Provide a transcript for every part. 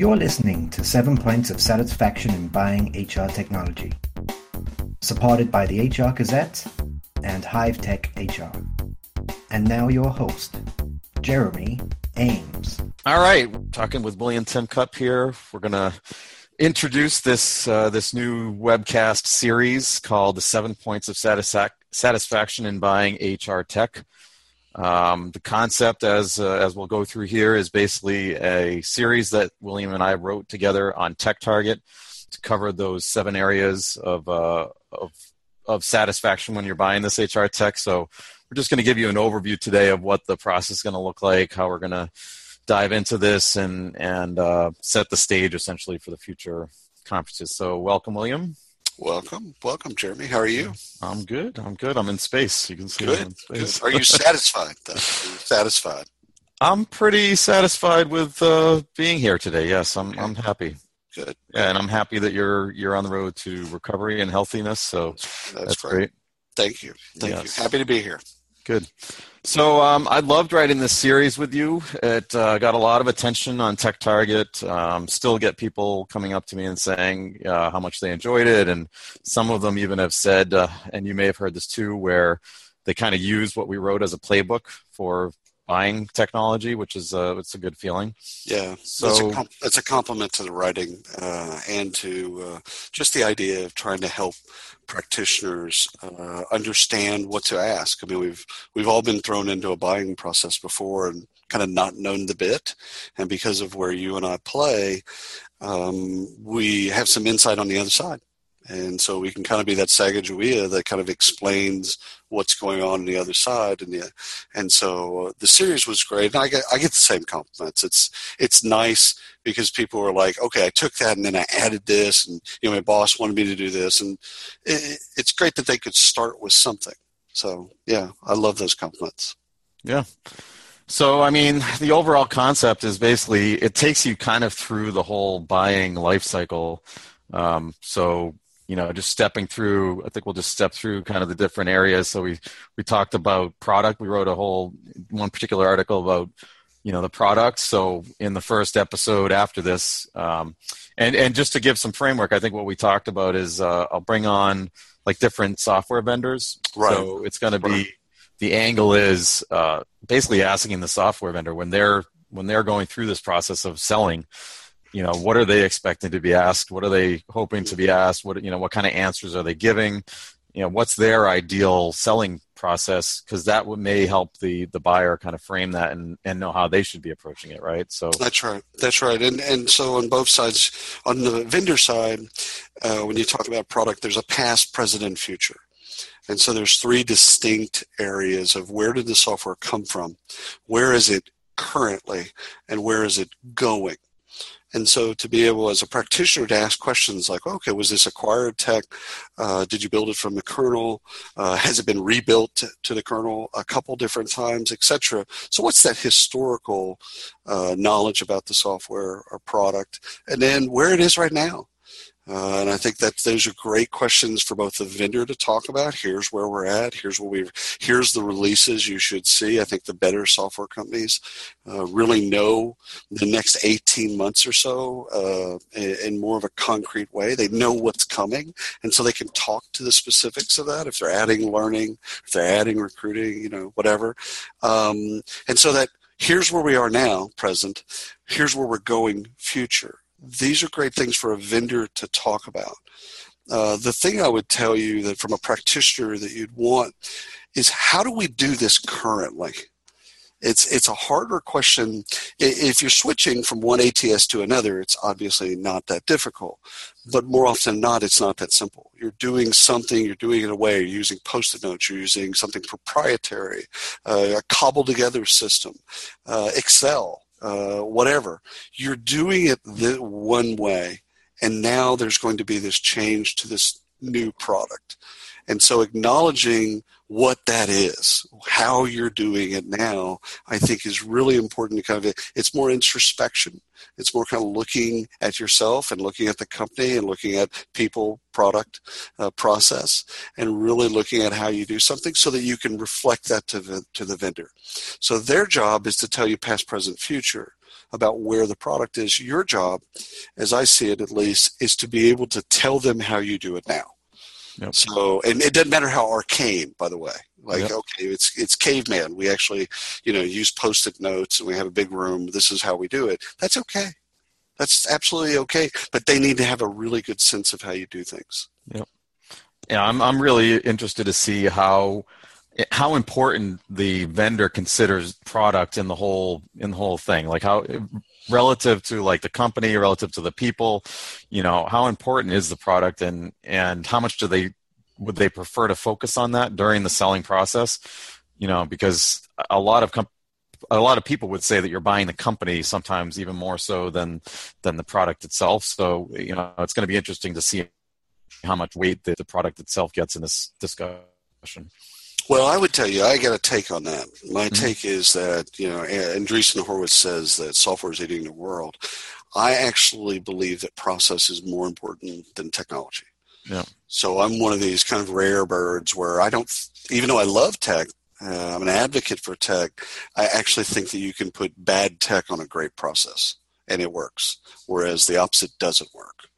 You're listening to Seven Points of Satisfaction in Buying HR Technology, supported by the HR Gazette and Hive Tech HR. And now your host, Jeremy Ames. All right, talking with William Tincup here. We're gonna introduce this uh, this new webcast series called "The Seven Points of Satisfac- Satisfaction in Buying HR Tech." Um, the concept, as uh, as we'll go through here, is basically a series that William and I wrote together on TechTarget to cover those seven areas of uh, of of satisfaction when you're buying this HR tech. So we're just going to give you an overview today of what the process is going to look like, how we're going to dive into this, and and uh, set the stage essentially for the future conferences. So welcome, William. Welcome, welcome, Jeremy. How are you? I'm good. I'm good. I'm in space. You can see good. In space. Good. Are you satisfied? Though? Are you satisfied? I'm pretty satisfied with uh, being here today. Yes, I'm. I'm happy. Good. Yeah, and I'm happy that you're you're on the road to recovery and healthiness. So That's, that's great. great. Thank you. Thank Yes. you. Happy to be here. Good. So um, I loved writing this series with you. It uh, got a lot of attention on Tech Target. Um, still get people coming up to me and saying uh, how much they enjoyed it, and some of them even have said, uh, and you may have heard this too, where they kind of use what we wrote as a playbook for buying technology, which is uh, it's a good feeling. Yeah. So- that's, a com- that's a compliment to the writing uh, and to uh, just the idea of trying to help practitioners uh, understand what to ask. I mean, we've we've all been thrown into a buying process before and kind of not known the bit, and because of where you and I play, um, we have some insight on the other side. And so we can kind of be that Sacagawea that kind of explains what's going on on the other side, and the, and so uh, the series was great. And I get I get the same compliments. It's it's nice because people were like, okay, I took that and then I added this, and you know my boss wanted me to do this, and it, it's great that they could start with something. So yeah, I love those compliments. Yeah. So, I mean, the overall concept is basically it takes you kind of through the whole buying life cycle. Um, so, you know, just stepping through, I think we'll just step through kind of the different areas. So we, we talked about product. We wrote a whole, one particular article about, you know, the product. So in the first episode after this, um, and, and just to give some framework, I think what we talked about is, uh, I'll bring on like different software vendors. Right. So it's going to be, the angle is, uh, basically asking the software vendor when they're, when they're going through this process of selling, you know what are they expecting to be asked what are they hoping to be asked what you know what kind of answers are they giving you know what's their ideal selling process because that may help the the buyer kind of frame that and and know how they should be approaching it right so That's right. That's right. And and so on both sides, on the vendor side, uh, when you talk about product, there's a past, present, and future. And so there's three distinct areas of where did the software come from, where is it currently, and where is it going. And so to be able, as a practitioner, to ask questions like, okay, was this acquired tech? Uh, did you build it from the kernel? Uh, has it been rebuilt to, the kernel a couple different times, etc.? So what's that historical uh, knowledge about the software or product? And then where it is right now. Uh, and I think that those are great questions for both the vendor to talk about. Here's where we're at. Here's what we've. Here's the releases you should see. I think the better software companies uh, really know the next 18 months or so uh, in, more of a concrete way. They know what's coming, and so they can talk to the specifics of that. If they're adding learning, if they're adding recruiting, you know, whatever. Um, and so that here's where we are now, present. Here's where we're going, future these are great things for a vendor to talk about. Uh, the thing I would tell you that from a practitioner that you'd want is how do we do this currently? It's it's a harder question. If you're switching from one ATS to another, it's obviously not that difficult. But more often than not, it's not that simple. You're doing something, you're doing it away, you're using post-it notes, you're using something proprietary, uh, a cobbled together system, uh, Excel, uh, whatever. You're doing it the one way, and now there's going to be this change to this new product. And so acknowledging what that is, how you're doing it now, I think is really important to kind of, it's more introspection. It's more kind of looking at yourself and looking at the company and looking at people, product, uh, process, and really looking at how you do something so that you can reflect that to the, to the vendor. So their job is to tell you past, present, future about where the product is. Your job, as I see it at least, is to be able to tell them how you do it now. Yep. So, and it doesn't matter how arcane, by the way. Like, yep. okay, it's it's caveman. We actually, you know, use post-it notes, and we have a big room. This is how we do it. That's okay. That's absolutely okay. But they need to have a really good sense of how you do things. Yep. Yeah, I'm I'm really interested to see how how important the vendor considers product in the whole in the whole thing like how relative to like the company relative to the people you know how important is the product and and how much do they would they prefer to focus on that during the selling process? You know because a lot of a lot of people would say that you're buying the company sometimes even more so than than the product itself. So you know it's going to be interesting to see how much weight the, the product itself gets in this discussion well, I would tell you, I got a take on that. My mm-hmm. take is that, you know, Andreessen Horowitz says that software is eating the world. I actually believe that process is more important than technology. Yeah. So I'm one of these kind of rare birds where I don't, even though I love tech, uh, I'm an advocate for tech. I actually think that you can put bad tech on a great process and it works, whereas the opposite doesn't work.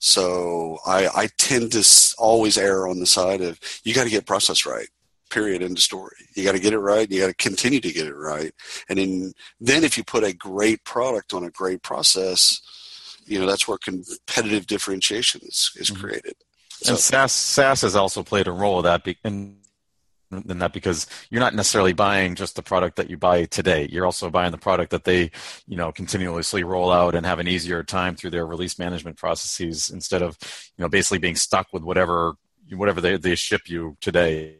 So I, I tend to always err on the side of you got to get process right period end of story you got to get it right you got to continue to get it right and then then if you put a great product on a great process you know that's where competitive differentiation is, is mm-hmm. created so, and SaaS, SaaS has also played a role of that in, in that because you're not necessarily buying just the product that you buy today. You're also buying the product that they, you know, continuously roll out and have an easier time through their release management processes instead of, you know, basically being stuck with whatever whatever they, they ship you today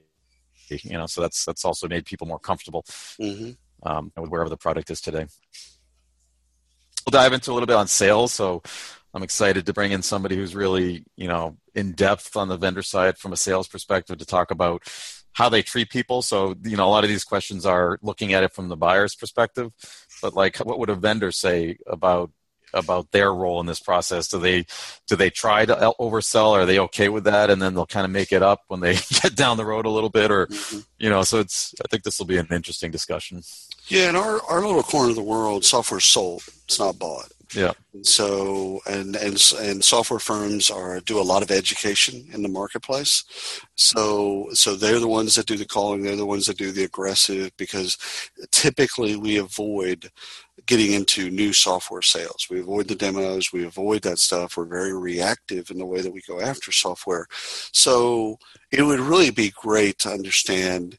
you know so that's that's also made people more comfortable mm-hmm. um, with wherever the product is today we'll dive into a little bit on sales so i'm excited to bring in somebody who's really you know in depth on the vendor side from a sales perspective to talk about how they treat people so you know a lot of these questions are looking at it from the buyer's perspective but like what would a vendor say about about their role in this process? Do they do they try to oversell? Are they okay with that, and then they'll kind of make it up when they get down the road a little bit, or mm-hmm. you know? So it's I think this will be an interesting discussion. Yeah, in our our little corner of the world, software is sold; it's not bought. Yeah. So and and and software firms are do a lot of education in the marketplace. So so they're the ones that do the calling. They're the ones that do the aggressive because typically we avoid getting into new software sales. We avoid the demos. We avoid that stuff. We're very reactive in the way that we go after software. So it would really be great to understand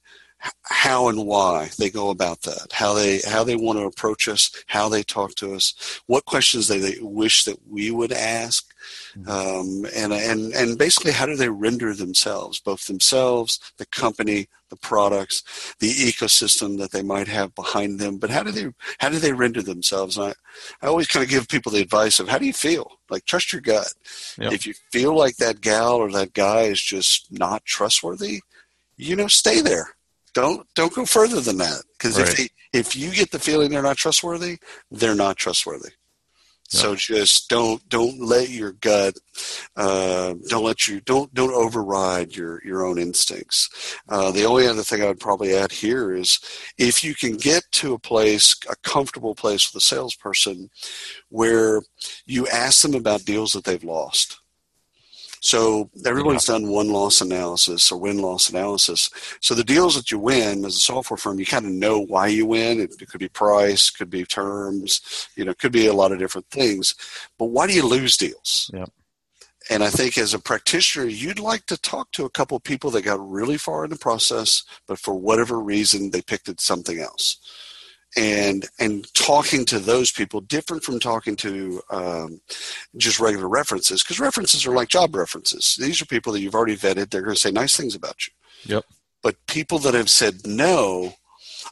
how and why they go about that, how they how they want to approach us, how they talk to us, what questions they, they wish that we would ask, mm-hmm. um, and and and basically how do they render themselves, both themselves, the company, the products, the ecosystem that they might have behind them, but how do they how do they render themselves? And I, I always kind of give people the advice of how do you feel? Like trust your gut. Yep. If you feel like that gal or that guy is just not trustworthy, you know, stay there don't don't go further than that because right. if they, if you get the feeling they're not trustworthy, they're not trustworthy. So just don't don't let your gut uh, don't let you don't don't override your your own instincts. Uh, the only other thing I would probably add here is if you can get to a place a comfortable place with a salesperson where you ask them about deals that they've lost so everyone's yeah. done one loss analysis or win loss analysis. So the deals that you win as a software firm, you kind of know why you win. It, it could be price, could be terms, you know, could be a lot of different things. But why do you lose deals? Yeah. And I think as a practitioner, you'd like to talk to a couple of people that got really far in the process, but for whatever reason, they picked it something else and and talking to those people different from talking to um, just regular references because references are like job references. These are people that you've already vetted. They're going to say nice things about you. Yep. But people that have said no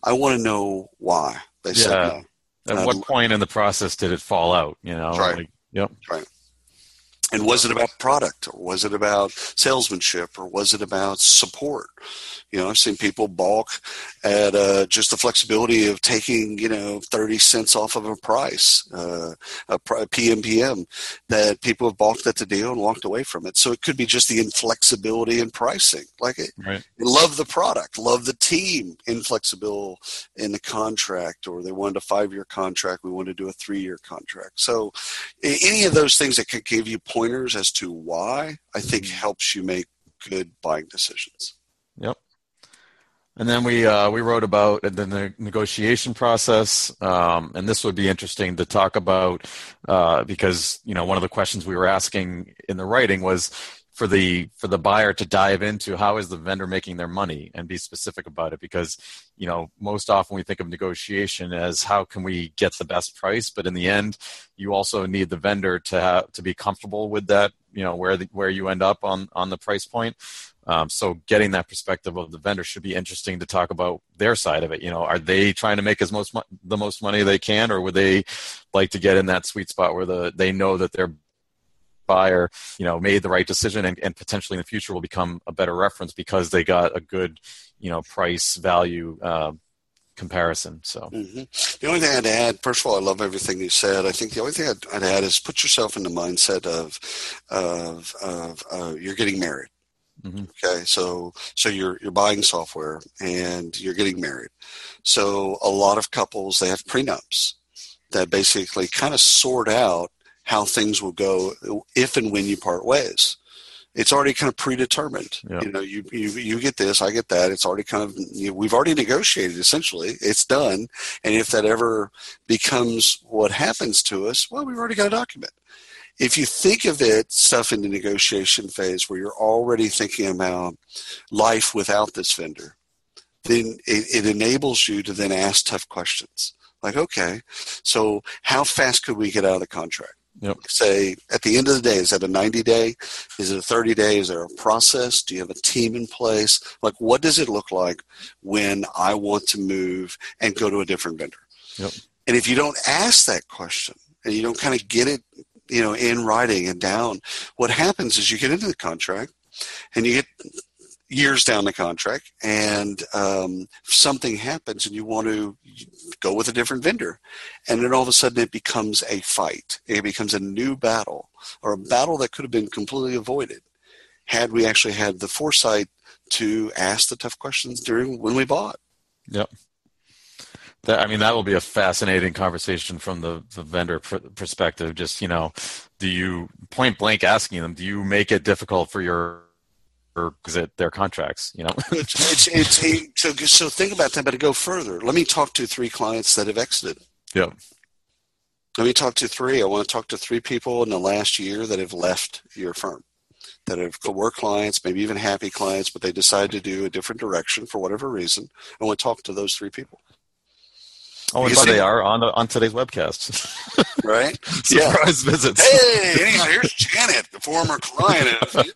i want to know why they yeah. said no. At what point in the process did it fall out you know? Right. Like, yep. Right And was it about product or was it about salesmanship or was it about support? You know, I've seen people balk at uh, just the flexibility of taking, you know, 30 cents off of a price, uh, a PMPM, that people have balked at the deal and walked away from it. So it could be just the inflexibility in pricing. Like, it, right. love the product, love the team, inflexible in the contract, or they wanted a five year contract, we want to do a three year contract. So any of those things that could give you pointers as to why, I think mm-hmm. helps you make good buying decisions. Yep. And then we uh, we wrote about the negotiation process, um, and this would be interesting to talk about uh, because you know one of the questions we were asking in the writing was for the for the buyer to dive into how is the vendor making their money and be specific about it because you know most often we think of negotiation as how can we get the best price, but in the end you also need the vendor to have to be comfortable with that you know where the, where you end up on on the price point um, so getting that perspective of the vendor should be interesting to talk about their side of it. You know, are they trying to make as most the most money they can, or would they like to get in that sweet spot where the they know that their buyer, you know, made the right decision and, and potentially in the future will become a better reference because they got a good, you know, price value uh, comparison. So mm-hmm. the only thing I'd add, first of all, I love everything you said. I think the only thing I'd, I'd add is put yourself in the mindset of of, of uh, you're getting married. Mm-hmm. Okay, so so you're you're buying software and you're getting married. So a lot of couples they have prenups that basically kind of sort out how things will go if and when you part ways. It's already kind of predetermined. Yeah. You know, you, you you get this, I get that. It's already kind of you know, we've already negotiated. Essentially, it's done. And if that ever becomes what happens to us, well, we've already got a document if you think of it stuff in the negotiation phase where you're already thinking about life without this vendor then it, it, enables you to then ask tough questions like okay so how fast could we get out of the contract yep. say at the end of the day is that a 90 day is it a 30 day is there a process do you have a team in place like what does it look like when i want to move and go to a different vendor yep. and if you don't ask that question and you don't kind of get it you know, in writing and down. What happens is you get into the contract and you get years down the contract and um, something happens and you want to go with a different vendor and then all of a sudden it becomes a fight. It becomes a new battle or a battle that could have been completely avoided had we actually had the foresight to ask the tough questions during when we bought. Yep. That, I mean, that will be a fascinating conversation from the, the vendor pr- perspective. Just, you know, do you point blank asking them, do you make it difficult for your because it their contracts, you know. it's, it's, it's so so think about that, but to go further, let me talk to three clients that have exited. Yeah. Let me talk to three. I want to talk to three people in the last year that have left your firm, that have were clients, maybe even happy clients, but they decided to do a different direction for whatever reason. I want to talk to those three people. Oh, and they are on the, on today's webcast. Right? Surprise yeah. visits. Hey, anyhow, here's Janet, the former client.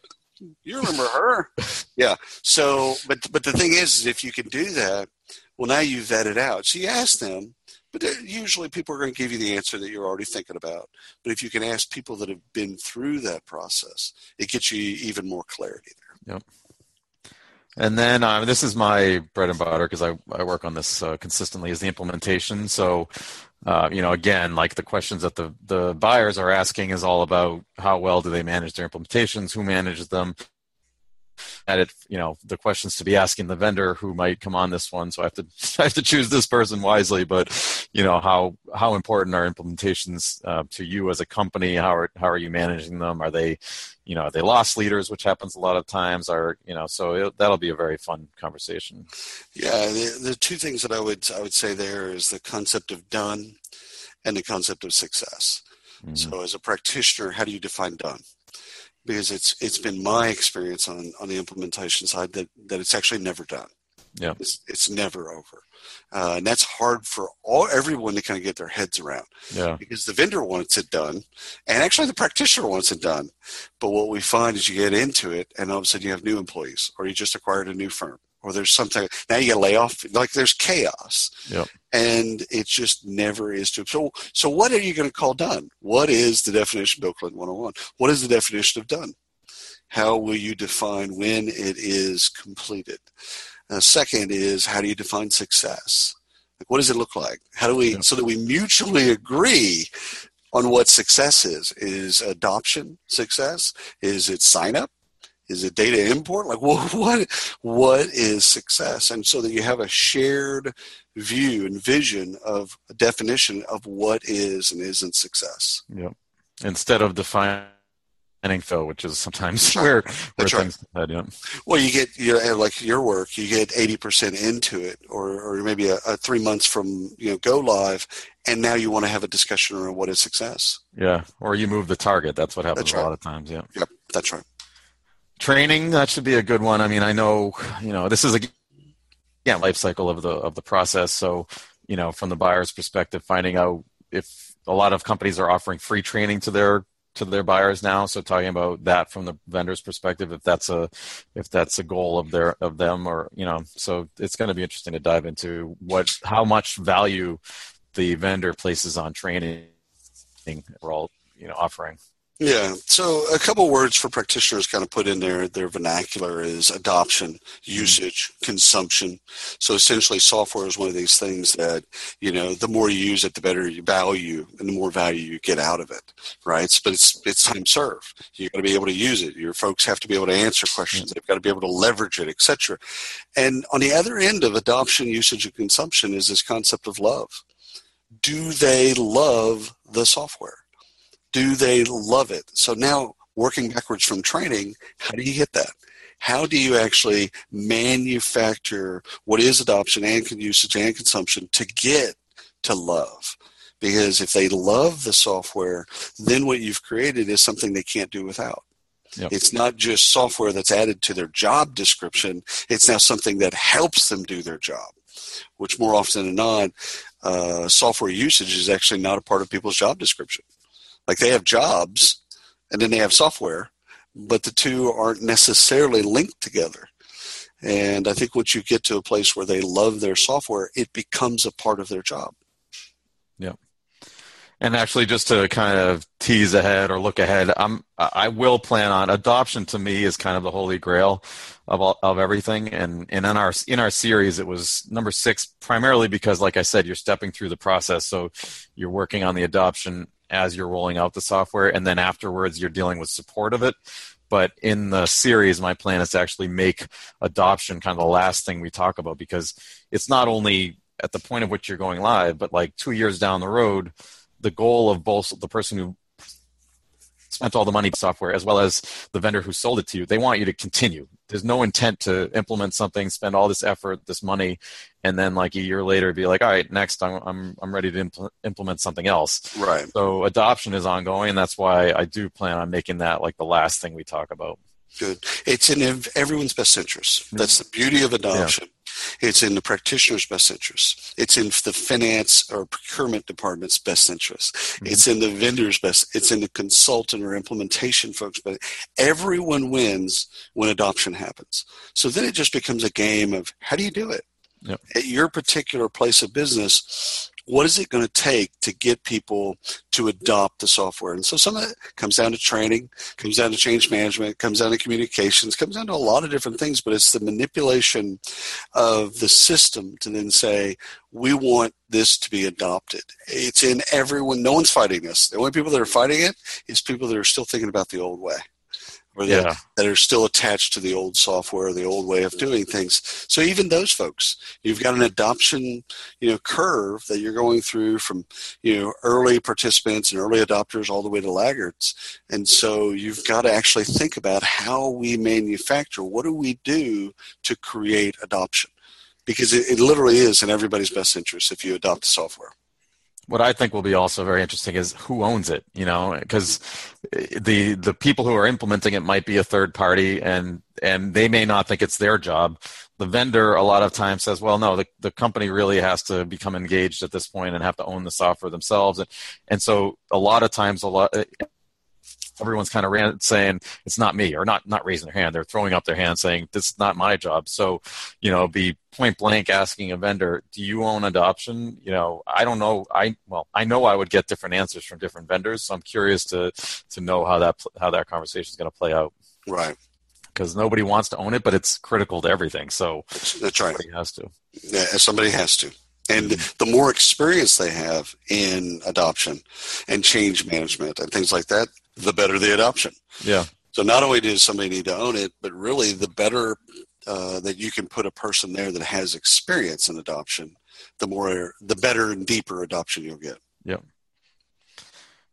you remember her? Yeah. So, but but the thing is, is, if you can do that, well, now you vet it out. So you ask them, but usually people are going to give you the answer that you're already thinking about. But if you can ask people that have been through that process, it gets you even more clarity there. Yep. And then um, this is my bread and butter because I, I work on this uh, consistently is the implementation. So, uh, you know, again, like the questions that the, the buyers are asking is all about how well do they manage their implementations, who manages them, at it, you know, the questions to be asking the vendor who might come on this one. So I have to I have to choose this person wisely. But you know, how how important are implementations uh, to you as a company? How are how are you managing them? Are they, you know, are they loss leaders, which happens a lot of times? Are you know, so it, that'll be a very fun conversation. Yeah, the, the two things that I would I would say there is the concept of done and the concept of success. Mm-hmm. So as a practitioner, how do you define done? Because it's it's been my experience on on the implementation side that that it's actually never done. Yeah, it's, it's never over, uh, and that's hard for all everyone to kind of get their heads around. Yeah, because the vendor wants it done, and actually the practitioner wants it done. But what we find is you get into it, and all of a sudden you have new employees, or you just acquired a new firm, or there's something now you to lay off like there's chaos. Yep. and it just never is to so so what are you going to call done? What is the definition bill clinton 101 what is the definition of done? How will you define when it is completed? Uh, second is how do you define success? Like what does it look like? How do we Yep. so that we mutually agree on what success is. Is adoption success? Is it sign up is it data import like what what what is success and so that you have a shared view and vision of a definition of what is and isn't success Yep. Instead of defining so, which is sometimes where where That's right. things head. Yeah. well you get you know like your work you get 80% into it or, or maybe a, a three months from you know go live and now you want to have a discussion around what is success Yeah. Or you move the target. That's what happens That's a lot of times. Yeah. yep that's right training that should be a good one. I mean i know you know this is a yeah life cycle of the of the process. So you know from the buyer's perspective finding out if a lot of companies are offering free training to their to their buyers now. So talking about that from the vendor's perspective if that's a if that's a goal of their of them or you know so it's going to be interesting to dive into what how much value the vendor places on training we're all you know offering Yeah. So a couple words for practitioners kind of put in their their vernacular is adoption, hmm. usage, consumption. So essentially software is one of these things that, you know, the more you use it, the better you value and the more value you get out of it. Right. But it's it's time served. You gotta be able to use it. Your folks have to be able to answer questions. Hmm. They've got to be able to leverage it, etc. And on the other end of adoption, usage, and consumption is this concept of love. Do they love the software? Do they love it? So now, working backwards from training, how do you get that? How do you actually manufacture what is adoption and usage and consumption to get to love? Because if they love the software, then what you've created is something they can't do without. Yep. It's not just software that's added to their job description, it's now something that helps them do their job, which more often than not, uh, software usage is actually not a part of people's job description. Like they have jobs and then they have software, but the two aren't necessarily linked together. And I think once you get to a place where they love their software, it becomes a part of their job. Yeah. And actually, just to kind of tease ahead or look ahead, I'm I will plan on adoption. To me, is kind of the holy grail of all, of everything. And and in our in our series, it was number six primarily because, like I said, you're stepping through the process. So you're working on the adoption as you're rolling out the software, and then afterwards, you're dealing with support of it. But in the series, my plan is to actually make adoption kind of the last thing we talk about because it's not only at the point of which you're going live, but like two years down the road the goal of both the person who spent all the money software as well as the vendor who sold it to you they want you to continue there's no intent to implement something spend all this effort this money and then like a year later be like all right next i'm i'm, I'm ready to impl- implement something else Right. so adoption is ongoing and that's why i do plan on making that like the last thing we talk about Good. It's in everyone's best interest. Mm-hmm. That's the beauty of adoption. It's in the practitioner's best interest. It's in the finance or procurement department's best interest. Mm-hmm. It's in the vendor's best. It's in the consultant or implementation folks. But everyone wins when adoption happens. So then it just becomes a game of how do you do it Yep. at your particular place of business. What is it going to take to get people to adopt the software? And so some of it comes down to training, comes down to change management, comes down to communications, comes down to a lot of different things, but it's the manipulation of the system to then say, we want this to be adopted. It's in everyone, no one's fighting this. The only people that are fighting it is people that are still thinking about the old way. Or that, Yeah. that are still attached to the old software the old way of doing things. So even those folks, you've got an adoption, you know, curve that you're going through from, you know, early participants and early adopters all the way to laggards. And so you've got to actually think about how we manufacture. What do we do to create adoption? Because it, it literally is in everybody's best interest if you adopt the software. What I think will be also very interesting is who owns it. You know, because eh, the the people who are implementing it might be a third party, and and they may not think it's their job. The vendor a lot of times says, "Well, no, the the company really has to become engaged at this point and have to own the software themselves." And and so a lot of times, a lot eh, everyone's kind of ran, saying it's not me or not not raising their hand. They're throwing up their hand saying this is not my job. So, you know, be point blank asking a vendor, do you own adoption? You know, I don't know. I well, I know I would get different answers from different vendors. So I'm curious to to know how that how that conversation is going to play out. Right. Because nobody wants to own it, but it's critical to everything. So that's right. Somebody has to. Yeah, somebody has to. And the more experience they have in adoption and change management and things like that, the better the adoption. Yeah. So not only does somebody need to own it, but really the better uh, that you can put a person there that has experience in adoption, the more, the better and deeper adoption you'll get. Yep.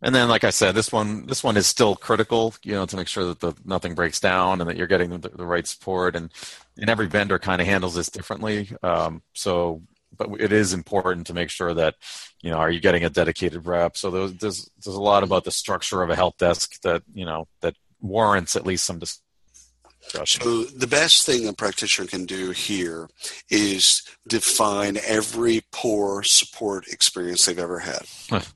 And then, like I said, this one this one is still critical, you know, to make sure that the nothing breaks down and that you're getting the, the right support. And and every vendor kind of handles this differently. Um, so but it is important to make sure that you know are you getting a dedicated rep? So there's there's, there's a lot about the structure of a help desk that you know that warrants at least some discussion. So the best thing a practitioner can do here is define every poor support experience they've ever had.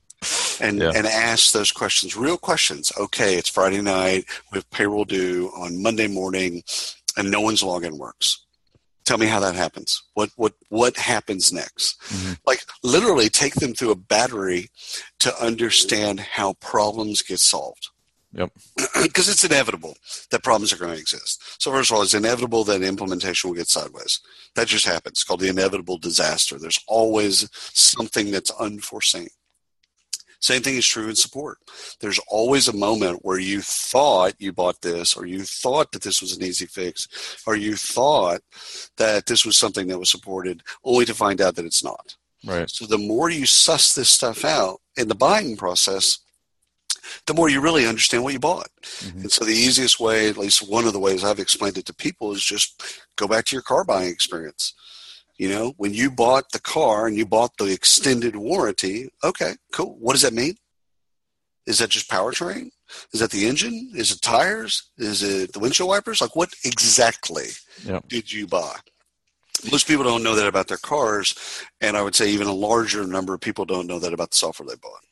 And yeah. and ask those questions real questions. Okay it's friday night we have payroll due on monday morning and no one's login works tell me how that happens. What what what happens next? Mm-hmm. like literally take them through a battery to understand how problems get solved. Yep. Because it's inevitable that problems are going to exist. So first of all it's inevitable that implementation will get sideways. That just happens. It's called the inevitable disaster. There's always something that's unforeseen same thing is true in support. There's always a moment where you thought you bought this, or you thought that this was an easy fix, or you thought that this was something that was supported, only to find out that it's not. Right. So the more you suss this stuff out in the buying process, the more you really understand what you bought. Mm-hmm. And so the easiest way, at least one of the ways I've explained it to people, is just go back to your car buying experience. You know, when you bought the car and you bought the extended warranty, okay, cool. What does that mean? Is that just powertrain? Is that the engine? Is it tires? Is it the windshield wipers? Like, what exactly yep. did you buy? Most people don't know that about their cars, and I would say even a larger number of people don't know that about the software they bought.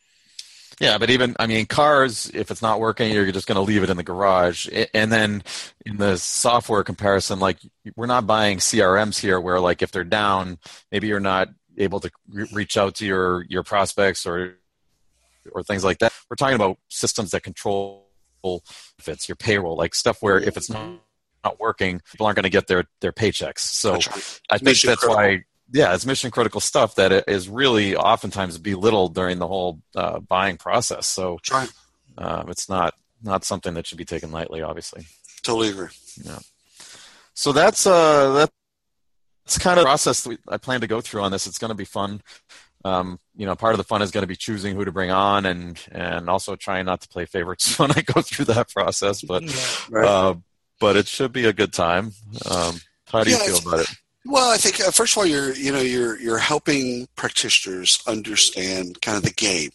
Yeah, but even I mean, cars, if it's not working, you're just going to leave it in the garage. And then in the software comparison, like we're not buying CRMs here, where like if they're down, maybe you're not able to re- reach out to your your prospects or or things like that. We're talking about systems that control if it's your payroll, like stuff where if it's not not working, people aren't going to get their their paychecks. So. I think that's why yeah, it's mission critical stuff that is really oftentimes belittled during the whole uh, buying process. So uh, it's not not something that should be taken lightly, obviously. Totally agree. Yeah. So that's uh that's kind of the process we, I plan to go through on this. It's going to be fun. Um, you know, part of the fun is going to be choosing who to bring on, and and also trying not to play favorites when I go through that process. But yeah, right. uh, but it should be a good time. Um, how do you feel about it? Well, I think uh, first of all, you're you know you're you're helping practitioners understand kind of the game,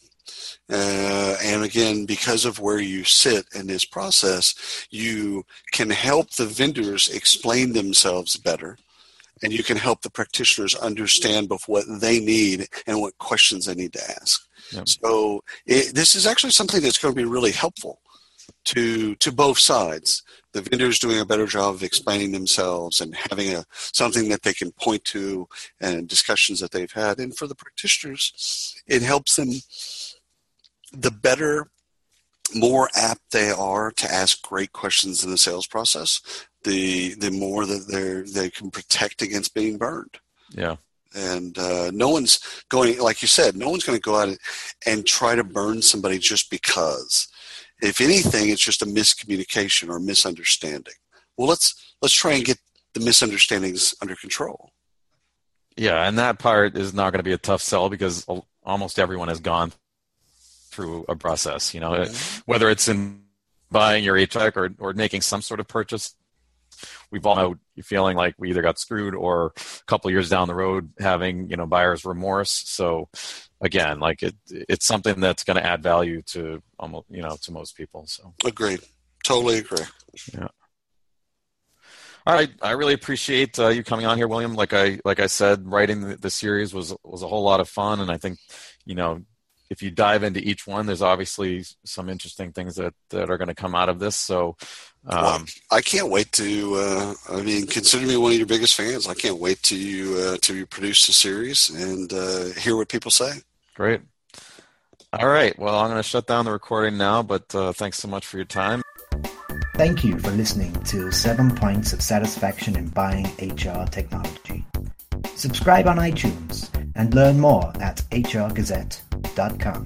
uh, and again, because of where you sit in this process, you can help the vendors explain themselves better, and you can help the practitioners understand both what they need and what questions they need to ask. Yep. So it, this is actually something that's going to be really helpful to to both sides. The vendors doing a better job of explaining themselves and having a something that they can point to and discussions that they've had. And for the practitioners it helps them the better more apt they are to ask great questions in the sales process the the more that they they can protect against being burned. Yeah. And uh, no one's going like you said no one's going to go out and try to burn somebody just because if anything, it's just a miscommunication or misunderstanding. Well, let's let's try and get the misunderstandings under control. Yeah, and that part is not going to be a tough sell because almost everyone has gone through a process. You know, mm-hmm. whether it's in buying your HVAC or or making some sort of purchase. We've all know feeling like we either got screwed or a couple years down the road having you know buyer's remorse. So again, like it, it's something that's going to add value to almost, you know, to most people. So agreed. Totally agree. Yeah. All right, I really appreciate uh, you coming on here, William. Like I like I said, writing the, the, series was was a whole lot of fun, and I think, you know, if you dive into each one, there's obviously some interesting things that, that are going to come out of this. So, um, well, I can't wait to. Uh, I mean, consider me one of your biggest fans. I can't wait to you uh, to produce the series and uh, hear what people say. Great. All right. Well, I'm going to shut down the recording now. But uh, thanks so much for your time. Thank you for listening to Seven Points of Satisfaction in Buying HR Technology. Subscribe on iTunes and learn more at hrgazette.com.